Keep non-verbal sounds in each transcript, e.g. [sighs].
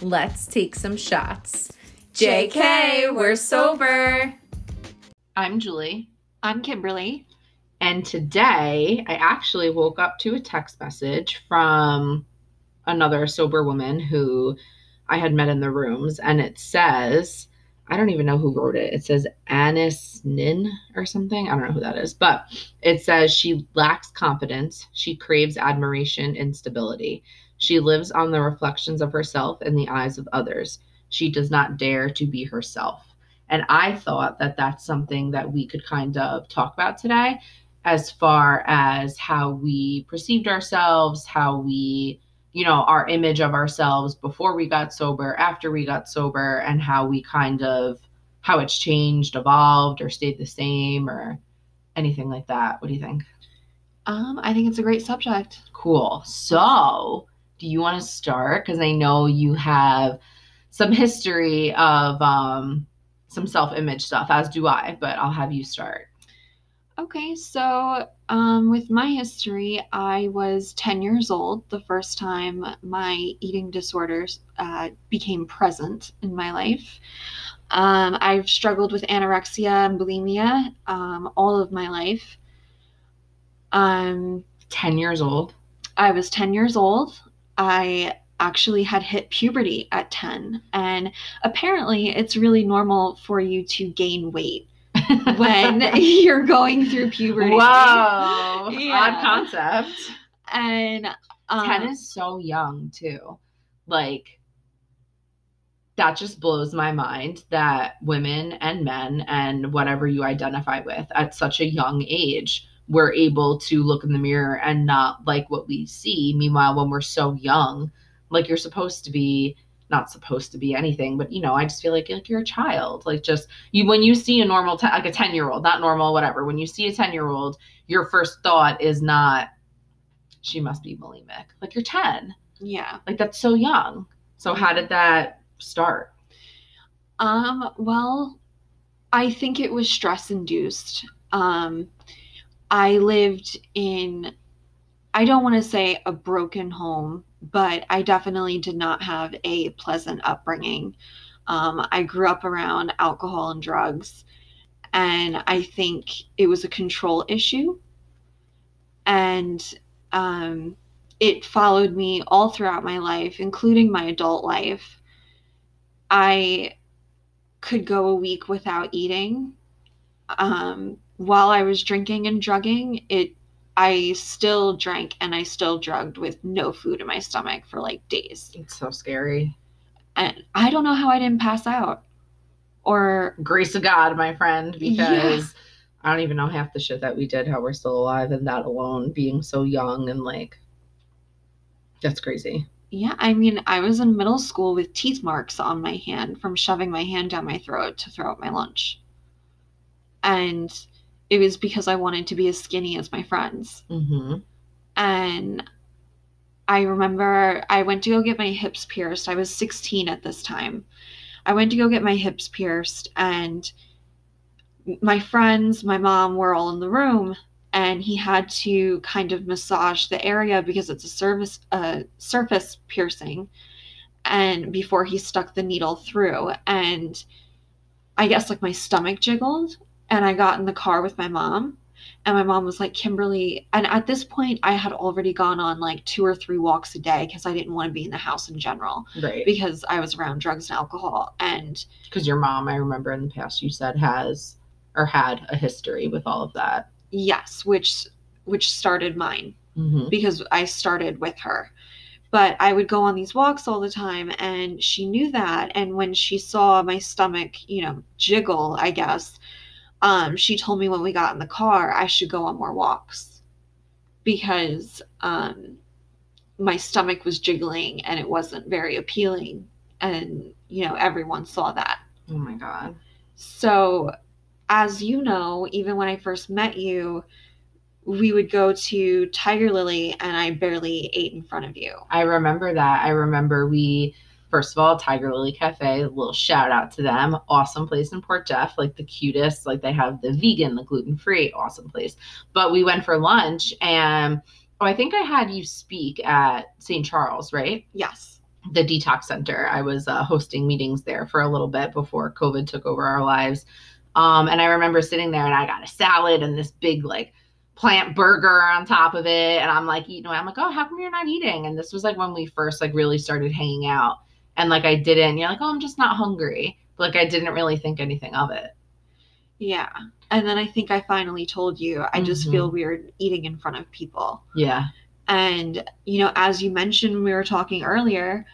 Let's take some shots. JK, we're sober. I'm Julie. I'm Kimberly. And today I actually woke up to a text message from another sober woman who I had met in the rooms. And it says, I don't even know who wrote it. It says Anis Nin or something. I don't know who that is. But it says she lacks confidence. She craves admiration and stability. She lives on the reflections of herself in the eyes of others. She does not dare to be herself. And I thought that that's something that we could kind of talk about today as far as how we perceived ourselves, how we, you know, our image of ourselves before we got sober, after we got sober, and how we kind of, how it's changed, evolved, or stayed the same, or anything like that. What do you think? Um, I think it's a great subject. Cool. So, do you want to start? Because I know you have some history of um, some self image stuff, as do I, but I'll have you start. Okay, so um, with my history, I was 10 years old the first time my eating disorders uh, became present in my life. Um, I've struggled with anorexia and bulimia um, all of my life. Um, 10 years old? I was 10 years old. I actually had hit puberty at 10. And apparently, it's really normal for you to gain weight [laughs] when [laughs] you're going through puberty. Whoa. Yeah. Odd concept. And um, 10 is so young, too. Like, that just blows my mind that women and men and whatever you identify with at such a young age we're able to look in the mirror and not like what we see. Meanwhile, when we're so young, like you're supposed to be not supposed to be anything, but you know, I just feel like, like you're a child. Like just you when you see a normal ten, like a 10 year old, not normal, whatever. When you see a 10 year old, your first thought is not she must be bulimic. Like you're 10. Yeah. Like that's so young. So how did that start? Um, well, I think it was stress induced. Um I lived in, I don't want to say a broken home, but I definitely did not have a pleasant upbringing. Um, I grew up around alcohol and drugs, and I think it was a control issue. And um, it followed me all throughout my life, including my adult life. I could go a week without eating. Um, while I was drinking and drugging, it I still drank and I still drugged with no food in my stomach for like days. It's so scary. And I don't know how I didn't pass out. Or grace of God, my friend, because yeah. I don't even know half the shit that we did, how we're still alive, and that alone being so young and like that's crazy. Yeah, I mean, I was in middle school with teeth marks on my hand from shoving my hand down my throat to throw up my lunch. And it was because I wanted to be as skinny as my friends. Mm-hmm. And I remember I went to go get my hips pierced. I was 16 at this time. I went to go get my hips pierced, and my friends, my mom were all in the room, and he had to kind of massage the area because it's a surface uh, surface piercing, and before he stuck the needle through, and I guess like my stomach jiggled, and I got in the car with my mom. And my mom was like, Kimberly, and at this point, I had already gone on like two or three walks a day because I didn't want to be in the house in general. Right. Because I was around drugs and alcohol. And because your mom, I remember in the past, you said has or had a history with all of that. Yes, which which started mine mm-hmm. because I started with her. But I would go on these walks all the time, and she knew that. And when she saw my stomach, you know, jiggle, I guess, um, she told me when we got in the car I should go on more walks because um, my stomach was jiggling and it wasn't very appealing. And, you know, everyone saw that. Oh my God. So, as you know, even when I first met you, we would go to Tiger Lily and I barely ate in front of you. I remember that. I remember we First of all, Tiger Lily Cafe, a little shout out to them. Awesome place in Port Jeff, like the cutest. Like they have the vegan, the gluten free, awesome place. But we went for lunch and oh, I think I had you speak at St. Charles, right? Yes. the detox center. I was uh, hosting meetings there for a little bit before COVID took over our lives. Um, and I remember sitting there and I got a salad and this big like plant burger on top of it. And I'm like eating away. I'm like, oh, how come you're not eating? And this was like when we first like really started hanging out. And like I didn't, you're like, oh, I'm just not hungry. But like I didn't really think anything of it. Yeah. And then I think I finally told you I just Mhm. feel weird eating in front of people. Yeah. And, you know, as you mentioned we were talking earlier,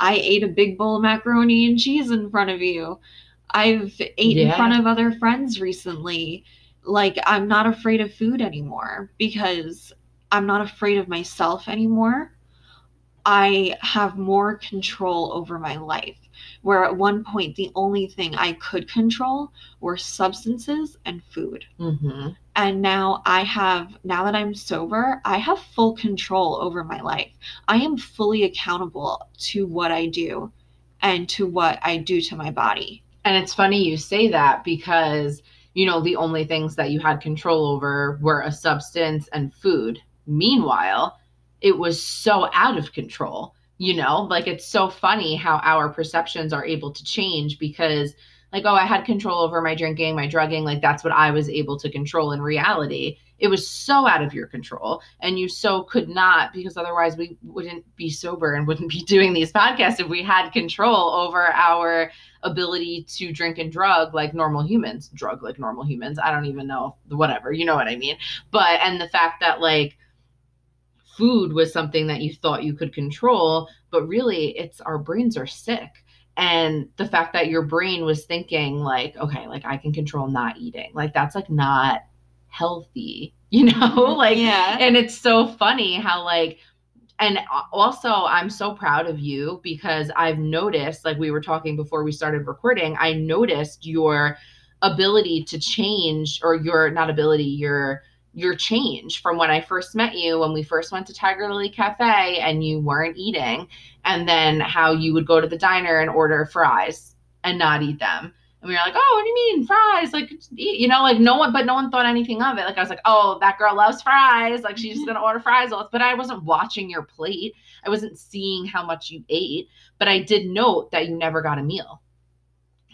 I ate a big bowl of macaroni and cheese in front of you. I've ate in front of other friends recently. Like, I'm not afraid of food anymore because I'm not afraid of myself anymore. I have more control over my life. Where at one point, the only thing I could control were substances and food hmm and now I have now that I'm sober, I have full control over my life. I am fully accountable to what I do and to what I do to my body. And it's funny you say that because, you know, the only things that you had control over were a substance and food. Meanwhile, it was so out of control, you know? Like it's so funny how our perceptions are able to change because, like, oh, I had control over my drinking, my drugging. Like that's what I was able to control in reality. It was so out of your control. And you so could not, because otherwise we wouldn't be sober and wouldn't be doing these podcasts if we had control over our ability to drink and drug like normal humans, drug like normal humans. I don't even know, whatever, you know what I mean. But, and the fact that like food was something that you thought you could control, but really it's our brains are sick. And the fact that your brain was thinking, like, okay, like I can control not eating, like that's like not healthy, [laughs] you know? Mm-hmm. like, yeah. and it's so funny how like and also i'm so proud of you because i've noticed like we were talking before we started recording i noticed your ability to change or your not ability your your change from when i first met you when we first went to tiger lily cafe and you weren't eating and then how you would go to the diner and order fries and not eat them and we were like, oh, what do you mean fries? Like, eat, you know, like no one, but no one thought anything of it. Like I was like, oh, that girl loves fries. Like she's just mm-hmm. gonna order fries. All But I wasn't watching your plate. I wasn't seeing how much you ate. But I did note that you never got a meal.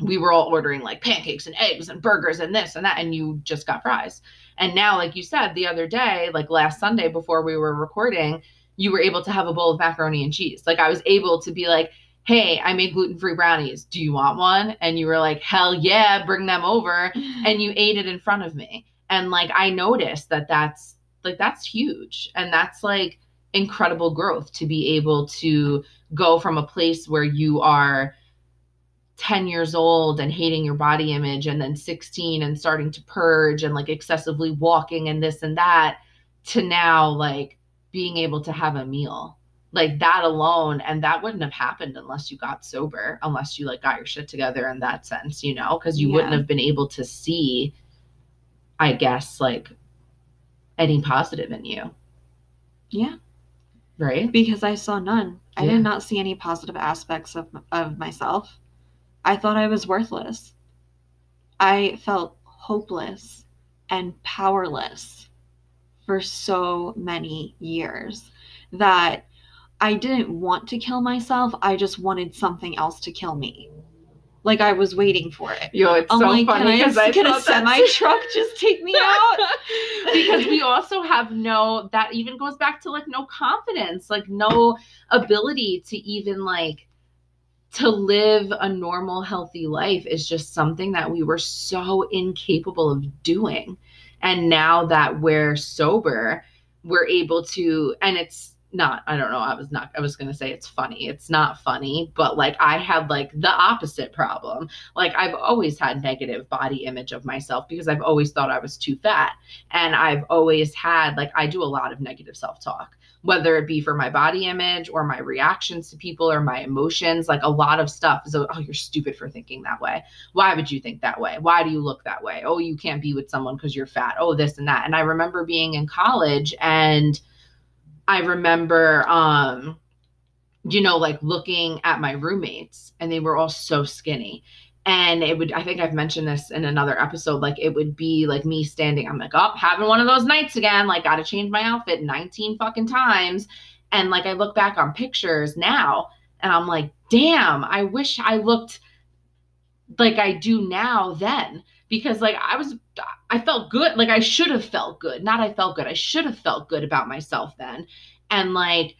We were all ordering like pancakes and eggs and burgers and this and that, and you just got fries. And now, like you said the other day, like last Sunday before we were recording, you were able to have a bowl of macaroni and cheese. Like I was able to be like, hey, I made gluten free brownies. Do you want one? And you were like, hell yeah, bring them over. [laughs] And you ate it in front of me. And like, I noticed that that's like, that's huge. And that's like incredible growth to be able to go from a place where you are 10 years old and hating your body image, and then 16 and starting to purge and like excessively walking and this and that to now like being able to have a meal like that alone and that wouldn't have happened unless you got sober unless you like got your shit together in that sense you know because you wouldn't have been able to see i guess like any positive in you yeah. right Because I saw none. I did not see any positive aspects of, of myself. I thought I was worthless. I felt hopeless and powerless for so many years that I didn't want to kill myself. I just wanted something else to kill me. Like I was waiting for it. yo it's I'm so like, funny can I, I can a semi truck just take me [laughs] out? because we also have no that even goes back to like no confidence like no ability to even like to live a normal healthy life is just something that we were so incapable of doing. And now that we're sober we're able to and it's not i don't know i was not i was going to say it's funny. It's not funny but like i had like the opposite problem. Like i've always had negative body image of myself because i've always thought i was too fat. And i've always had like i do a lot of negative self-talk whether it be for my body image or my reactions to people or my emotions like a lot of stuff is oh you're stupid for thinking that way. Why would you think that way? Why do you look that way? Oh you can't be with someone because you're fat. Oh this and that. And i remember being in college and i remember um you know like looking at my roommates and they were all so skinny and it would i think i've mentioned this in another episode like it would be like me standing i'm like oh having one of those nights again like gotta change my outfit 19 fucking times. And like i look back on pictures now And I'm like, damn, I wish I looked like I do now then. Because like I was I felt good like I should have felt good not I felt good I should have felt good about myself then. And like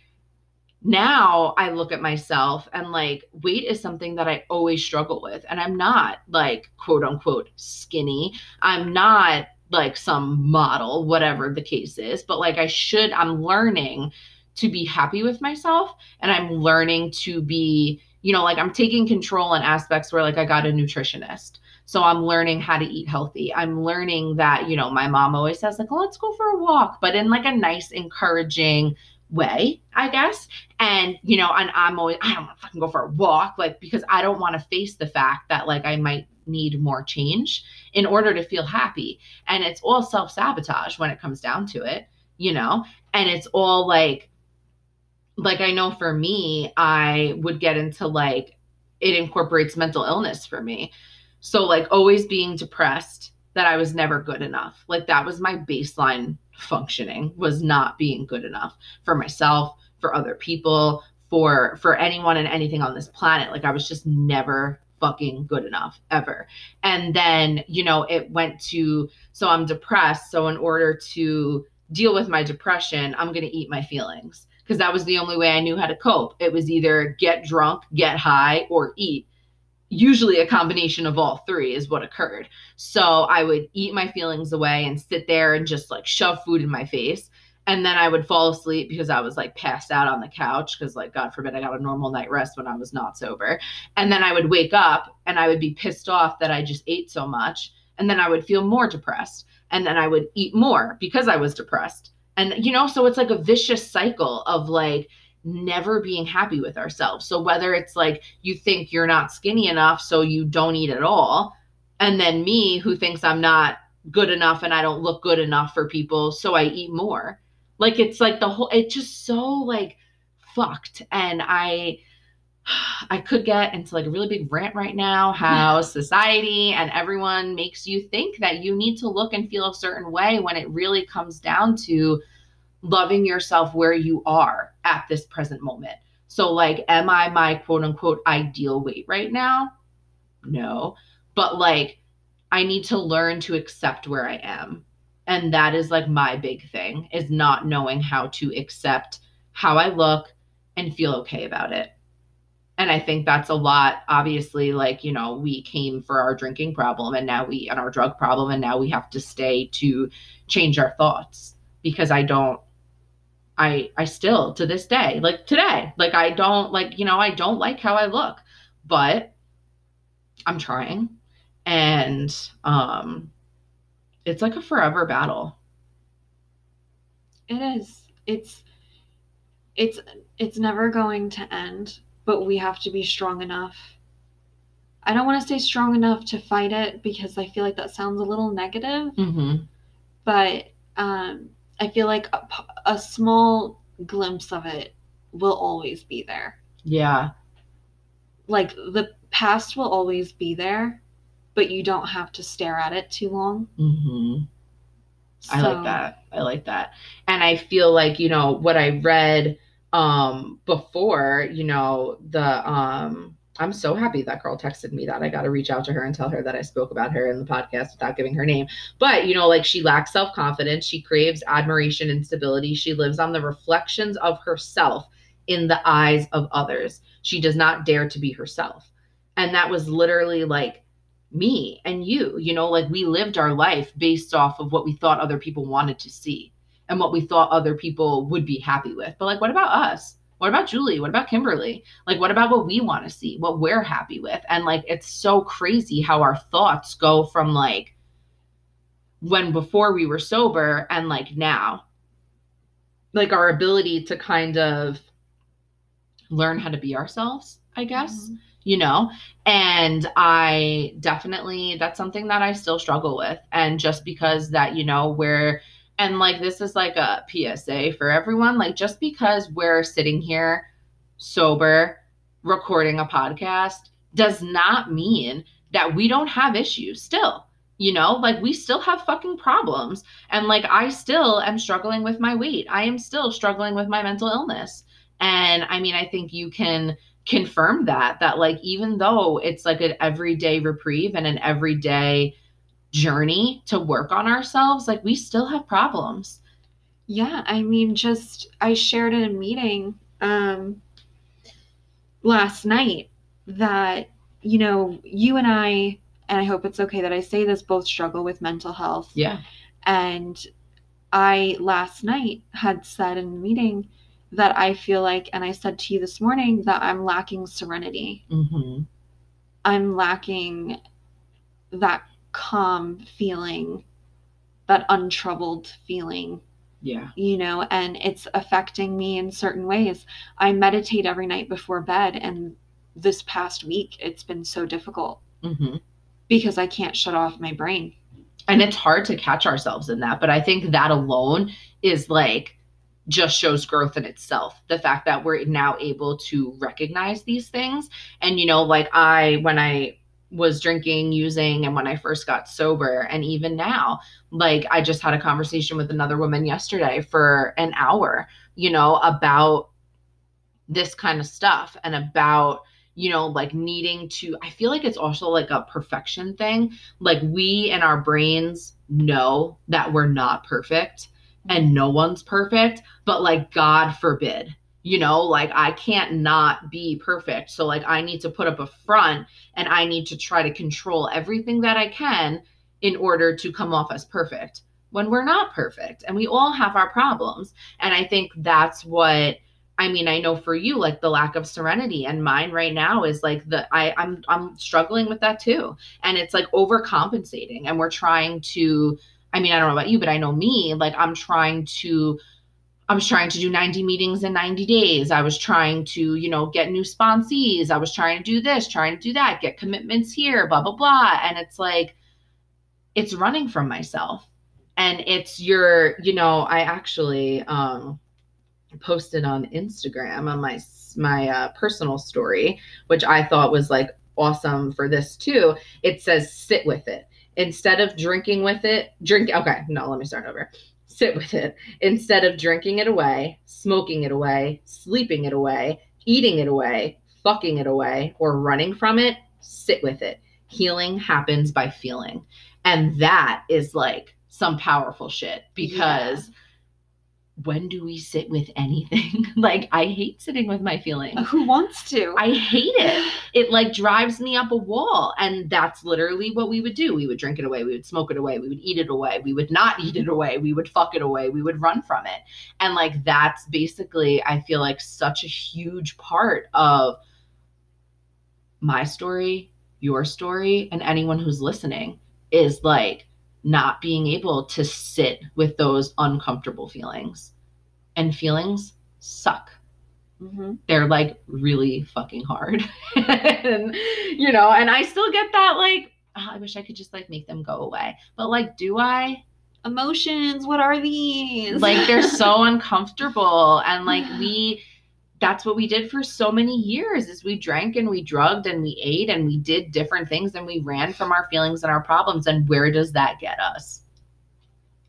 now I look at myself and like weight is something that I always struggle with and I'm not like quote unquote skinny I'm not like some model whatever the case is but like I should I'm learning to be happy with myself and I'm learning to be you know, like I'm taking control in aspects where like I got a nutritionist. So I'm learning how to eat healthy. I'm learning that, you know, my mom always says like, oh, let's go for a walk, but in like a nice, encouraging way, I guess. And, you know, and I'm always, I don't want to fucking go for a walk, like, because I don't want to face the fact that like I might need more change in order to feel happy. And it's all self sabotage when it comes down to it, you know, and it's all like, like I know for me, I would get into like it incorporates mental illness for me. So like always being depressed that I was never good enough. Like that was my baseline functioning was not being good enough for myself, for other people, for for anyone and anything on this planet. Like I was just never fucking good enough ever. And then, you know, it went to so I'm depressed, so in order to deal with my depression, I'm going to eat my feelings because that was the only way I knew how to cope. It was either get drunk, get high, or eat. Usually a combination of all three is what occurred. So I would eat my feelings away and sit there and just like shove food in my face. And then I would fall asleep because I was like passed out on the couch because, like, God forbid, I got a normal night rest when I was not sober. And then I would wake up and I would be pissed off that I just ate so much. And then I would feel more depressed. And then I would eat more because I was depressed and, you know, so it's like a vicious cycle of like never being happy with ourselves. So whether it's like you think you're not skinny enough, so you don't eat at all, and then me who thinks I'm not good enough and I don't look good enough for people, so I eat more. Like it's like the whole, it's just so like fucked. And I, [sighs] I could get into like a really big rant right now [laughs] how society and everyone makes you think that you need to look and feel a certain way when it really comes down to loving yourself where you are at this present moment. So, like, am I my quote unquote ideal weight right now? No. But like, I need to learn to accept where I am. And that is like my big thing is not knowing how to accept how I look and feel okay about it and i think that's a lot obviously like you know we came for our drinking problem and now we and our drug problem and now we have to stay to change our thoughts because i don't i i still to this day like today like i don't like you know i don't like how i look but i'm trying and um it's like a forever battle it is it's it's it's never going to end but we have to be strong enough. I don't want to say strong enough to fight it because I feel like that sounds a little negative. Mm-hmm. But um, I feel like a, a small glimpse of it will always be there. Yeah. Like the past will always be there, but you don't have to stare at it too long. Mm-hmm. So, I like that. I like that. And I feel like, you know, what I read um before you know the um i'm so happy that girl texted me that i got to reach out to her and tell her that i spoke about her in the podcast without giving her name. But you know like she lacks self-confidence. She craves admiration and stability. She lives on the reflections of herself in the eyes of others. She does not dare to be herself. And that was literally like me and you you know like we lived our life based off of what we thought other people wanted to see and what we thought other people would be happy with. But like, what about us? What about Julie? What about Kimberly? Like, what about what we want to see, what we're happy with? And like, it's so crazy how our thoughts go from like when before we were sober and like now. Like, our ability to kind of learn how to be ourselves, I guess. Mm-hmm you know and i definitely that's something that i still struggle with and just because that you know we're and like this is like a PSA for everyone like just because we're sitting here sober recording a podcast does not mean that we don't have issues still you know? Like we still have fucking problems. And like I still am struggling with my weight. I am still struggling with my mental illness. And I mean I think you can confirm that that like even though it's like an everyday reprieve and an everyday journey to work on ourselves like we still have problems Yeah, I mean, just I shared in a meeting um, last night that you know you and I, and I hope it's okay that I say this, both struggle with mental health. yeah And I last night had said in a meeting that I feel like, and I said to you this morning that I'm lacking serenity. hmm I'm lacking that calm feeling, that untroubled feeling. Yeah. You know, and it's affecting me in certain ways. I meditate every night before bed, and this past week it's been so difficult hmm because I can't shut off my brain. and it's hard to catch ourselves in that but i think that alone is like just shows growth in itself. The fact that we're now able to recognize these things. And you know like i when i was drinking using and when i first got sober and even now like i just had a conversation with another woman yesterday for an hour you know about this kind of stuff and about you know like needing to i feel like it's also like a perfection thing. Like we in our brains know that we're not perfect and no one's perfect but like god forbid you know like i can't not be perfect so like i need to put up a front and i need to try to control everything that i can in order to come off as perfect when we're not perfect and we all have our problems and i think that's what I mean, I know for you, like the lack of serenity, and mine right now is like the I I'm I'm struggling with that too, and it's like overcompensating, and we're trying to. I mean, I don't know about you, but I know me. Like I'm trying to. I was trying to do 90 meetings in 90 days. I was trying to, you know, get new sponsees. I was trying to do this, trying to do that, get commitments here, blah blah blah, and it's like, it's running from myself, and it's your, you know, I actually, um posted on Instagram on my my uh, personal story, which I thought was like awesome for this too. It says sit with it instead of drinking with it. Drink. Okay, no, let me start over. Sit with it instead of drinking it away, smoking it away, sleeping it away, eating it away, fucking it away, or running from it. Sit with it. Healing happens by feeling, and that is like some powerful shit because when do we sit with anything? [laughs] like I hate sitting with my feelings. Who wants to? I hate it. It like drives me up a wall. And that's literally what we would do. We would drink it away. We would smoke it away. We would eat it away. We would not eat it away. We would fuck it away. We would run from it. And like that's basically, I feel like such a huge part of my story, your story, and anyone who's listening is like not being able to sit with those uncomfortable feelings. And feelings suck. hmm They're like really fucking hard. [laughs] and, you know, and I still get that like, "Ah, I wish I could just like make them go away. But like, do I? Emotions. What are these? Like, they're so [laughs] uncomfortable. And like, we, that's what we did for so many years is we drank and we drugged and we ate and we did different things and we ran from our feelings and our problems. And where does that get us?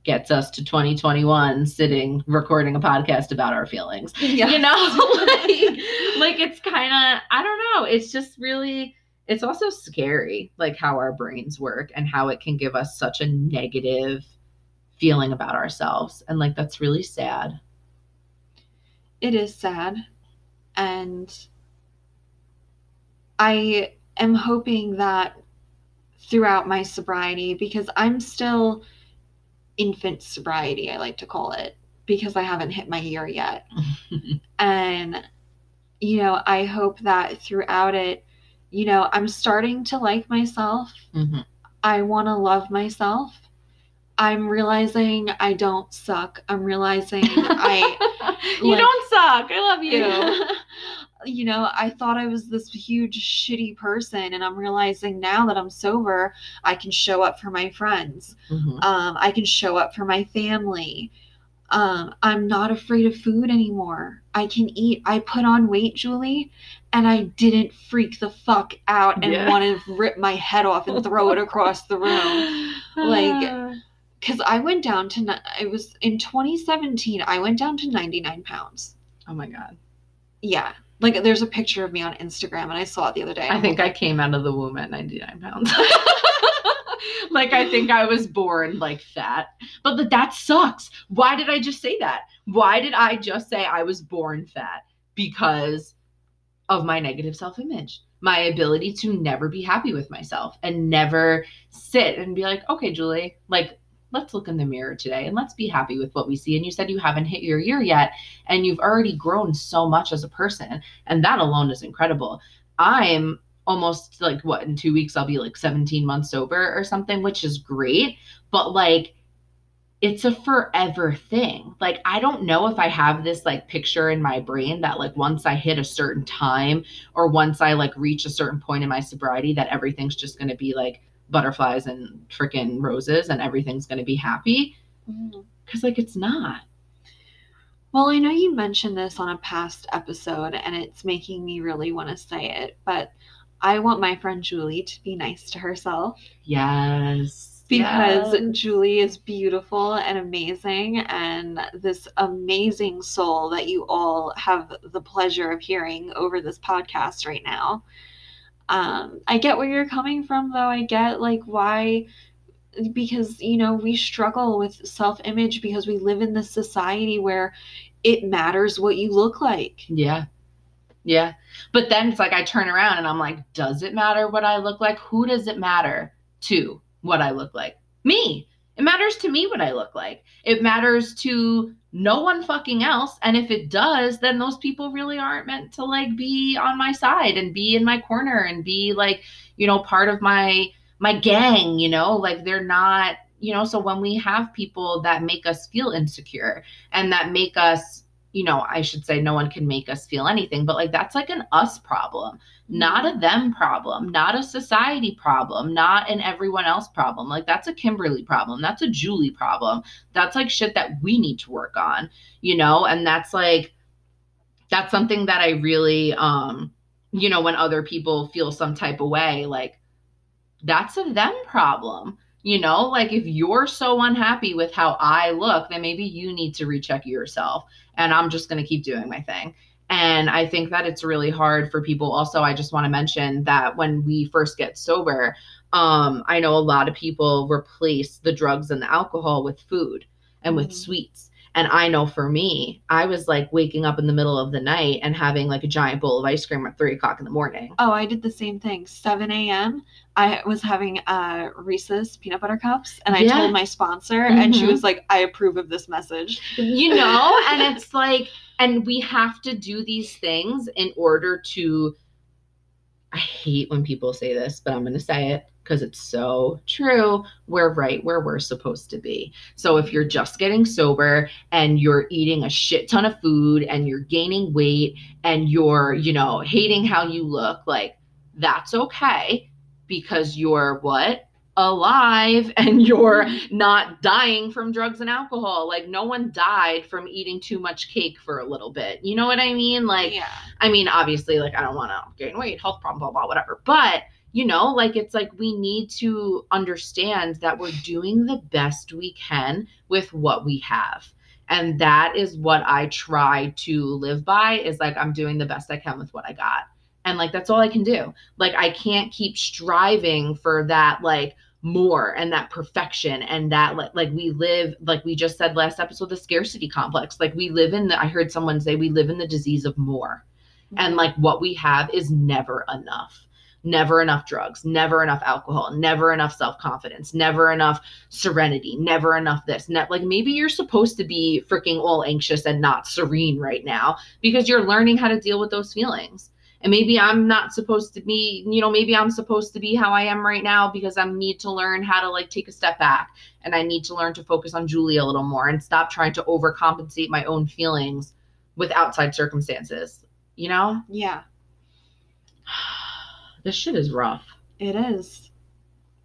Gets us to 2021 sitting recording a podcast about our feelings. [laughs] Yeah. you know [laughs] like, like it's kind of i don't know. It's just really it's also scary like how our brains work and how it can give us such a negative feeling about ourselves. And like that's really sad. It is sad and i am hoping that throughout my sobriety because i'm still infant sobriety i like to call it because i haven't hit my year yet. [laughs] And you know i hope that throughout it you know i'm starting to like myself. Mhm. i want to love myself. I'm realizing i don't suck. I'm realizing [laughs] i [laughs] you like- don't suck i love you [laughs] you know, I thought I was this huge shitty person, and I'm realizing now that I'm sober, I can show up for my friends. Mhm. Um, I can show up for my family. Um, I'm not afraid of food anymore. I can eat. I put on weight, Julie, and I didn't freak the fuck out and Yeah. want to rip my head off and throw it across the room. [laughs] Like, Because I went down to, it was in 2017, I went down to 99 pounds. oh my god yeah. Like there's a picture of me on Instagram and I saw it the other day. I think I came out of the womb at 99 pounds. [laughs] like I think I was born like fat. But th- that sucks. Why did I just say that? Why did I just say I was born fat? Because of my negative self-image. My ability to never be happy with myself and never sit and be like, "Okay, Julie, like let's look in the mirror today and let's be happy with what we see." And you said you haven't hit your year yet and you've already grown so much as a person, and that alone is incredible. I'm almost like what in two weeks I'll be like 17 months sober or something, which is great. But like it's a forever thing. Like I don't know if I have this like picture in my brain that like once I hit a certain time or once I like reach a certain point in my sobriety that everything's just going to be like butterflies and freaking roses and everything's going to be happy Mm. cuz like it's not. Well, I know you mentioned this on a past episode and it's making me really want to say it, but I want my friend Julie to be nice to herself Yes. because Yes. Julie is beautiful and amazing and this amazing soul that you all have the pleasure of hearing over this podcast right now. Um, I get where you're coming from though. I get like why because you know we struggle with self-image because we live in this society where it matters what you look like. Yeah. Yeah. But then it's like I turn around and I'm like, does it matter what I look like? Who does it matter to what I look like? Me. It matters to me what I look like. It matters to no one fucking else. And if it does, then those people really aren't meant to like be on my side and be in my corner and be like, you know, part of my my gang, you know, like they're not, you know, so when we have people that make us feel insecure and that make us you know, I should say no one can make us feel anything, but like that's like an us problem, not a them problem, not a society problem, not an everyone else problem. Like that's a Kimberly problem. That's a Julie problem. That's like shit that we need to work on, you know? And that's like that's something that I really um you know, when other people feel some type of way, like that's a them problem. You know, like if you're so unhappy with how I look, then maybe you need to recheck yourself. And I'm just going to keep doing my thing. And I think that it's really hard for people. Also, I just want to mention that when we first get sober, um, I know a lot of people replace the drugs and the alcohol with food and with Mhm. sweets. And I know for me, I was like waking up in the middle of the night and having like a giant bowl of ice cream at three o'clock in the morning. Oh, I did the same thing. 7 a.m. I was having uh, Reese's peanut butter cups, and I Yeah. told my sponsor, and she Mhm. was like, "I approve of this message." you know and it's like and we have to do these things in order to i hate when people say this but i'm going to say it because it's so true we're right where we're supposed to be so if you're just getting sober and you're eating a shit ton of food and you're gaining weight and you're you know hating how you look like that's okay because you're what alive [laughs] and you're not dying from drugs and alcohol. Like no one died from eating too much cake for a little bit. You know what I mean? Like yeah, I mean, obviously, like I don't want to gain weight, health problem, blah blah, whatever. But you know, like it's like we need to understand that we're doing the best we can with what we have. And that is what I try to live by is like I'm doing the best I can with what I got. And like that's all I can do. Like I can't keep striving for that like more and that perfection and that like like we live like we just said last episode the scarcity complex like we live in the i heard someone say we live in the disease of more and mm-hmm. like what we have is never enough never enough drugs never enough alcohol never enough self-confidence never enough serenity never enough this ne- like maybe you're supposed to be freaking all anxious and not serene right now because you're learning how to deal with those feelings. And maybe i'm not supposed to be you know maybe i'm supposed to be how i am right now because i need to learn how to like take a step back and i need to learn to focus on julie a little more and stop trying to overcompensate my own feelings with outside circumstances you know? Yeah, this shit is rough it is.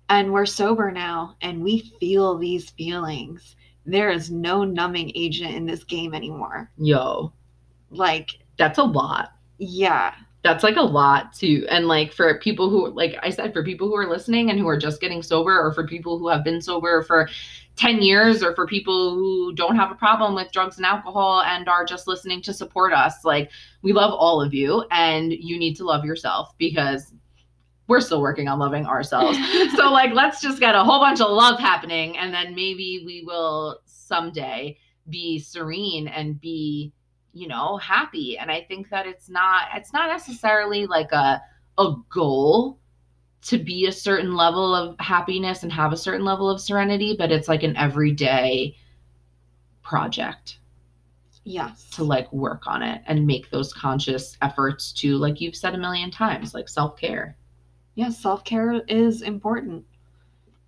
And we're sober now, and we feel these feelings. There is no numbing agent in this game anymore. yo Like, that's a lot yeah, that's like a lot too. and like for people who like i said for people who are listening and who are just getting sober or for people who have been sober for 10 years or for people who don't have a problem with drugs and alcohol and are just listening to support us like we love all of you and you need to love yourself because we're still working on loving ourselves. So [laughs] like let's just get a whole bunch of love happening and then maybe we will someday be serene and be you know happy. And i think that it's not it's not necessarily like a a goal to be a certain level of happiness and have a certain level of serenity but it's like an everyday project yes. to like work on it and make those conscious efforts to like you've said a million times like self-care yes self-care is important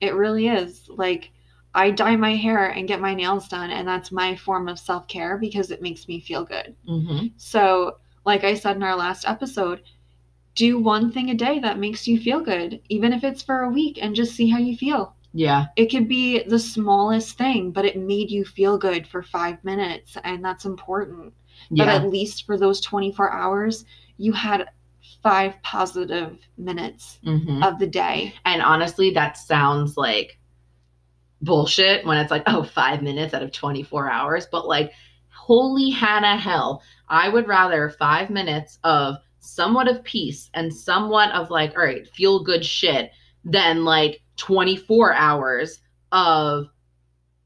it really is like I dye my hair and get my nails done, and that's my form of self care because it makes me feel good. mm-hmm. So, like I said in our last episode, do one thing a day that makes you feel good, even if it's for a week, and just see how you feel. yeah It could be the smallest thing, but it made you feel good for five minutes, and that's important. But yeah at least for those 24 hours, you had five positive minutes mm-hmm. of the day. And honestly, that sounds like bullshit when it's like, oh, five minutes out of 24 hours. But like, holy Hannah hell, I would rather five minutes of somewhat of peace and somewhat of like, all right, feel good shit than like 24 hours of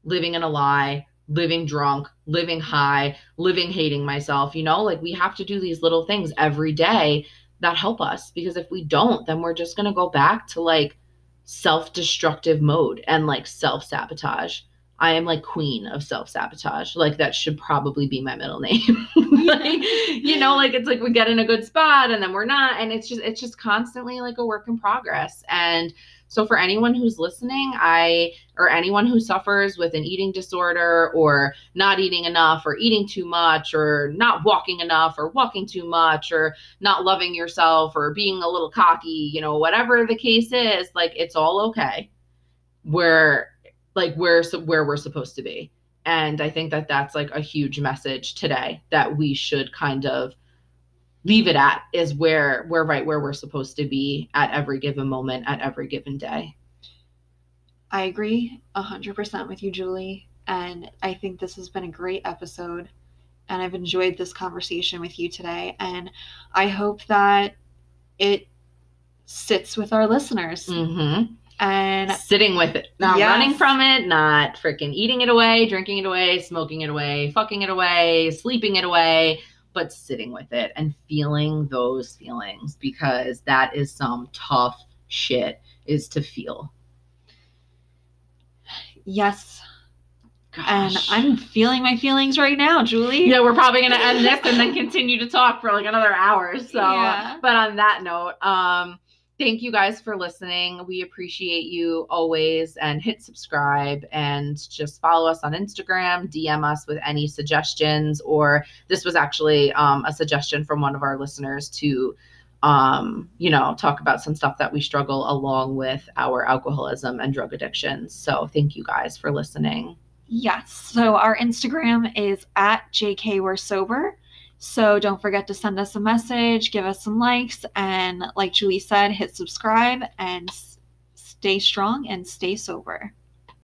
living in a lie, living drunk, living high, living hating myself. You know, like we have to do these little things every day that help us because if we don't, then we're just going to go back to like self-destructive mode and like self-sabotage. I am like queen of self-sabotage. Like that should probably be my middle [laughs] name. like, you know, like it's like we get in a good spot and then we're not and it's just it's just constantly like a work in progress. And so for anyone who's listening, I or anyone who suffers with an eating disorder or not eating enough or eating too much or not walking enough or walking too much or not loving yourself or being a little cocky, you know, whatever the case is, like it's all okay. We're like we're where we're supposed to be. And I think that that's like a huge message today that we should kind of leave it at is where we're right where we're supposed to be at every given moment at every given day. I agree 100% with you, Julie. And I think this has been a great episode. And I've enjoyed this conversation with you today. And I hope that it sits with our listeners. Mm-hmm. And Sitting with it, not Yes. running from it, not freaking eating it away, drinking it away, smoking it away, fucking it away, sleeping it away, but sitting with it and feeling those feelings because that is some tough shit is to feel. yes, and I'm feeling my feelings right now, Julie. yeah, we're probably gonna end this and then continue to talk for like another hour. So, Yeah. but on that note, um, thank you guys for listening. We appreciate you always, and hit subscribe and just follow us on Instagram. DM us with any suggestions, or this was actually um, a suggestion from one of our listeners to. Um, you know, talk about some stuff that we struggle along with our alcoholism and drug addictions. So, thank you guys for listening. Yes. So our Instagram is at JK We're Sober. So don't forget to send us a message, give us some likes, and like Julie said, hit subscribe and stay strong and stay sober.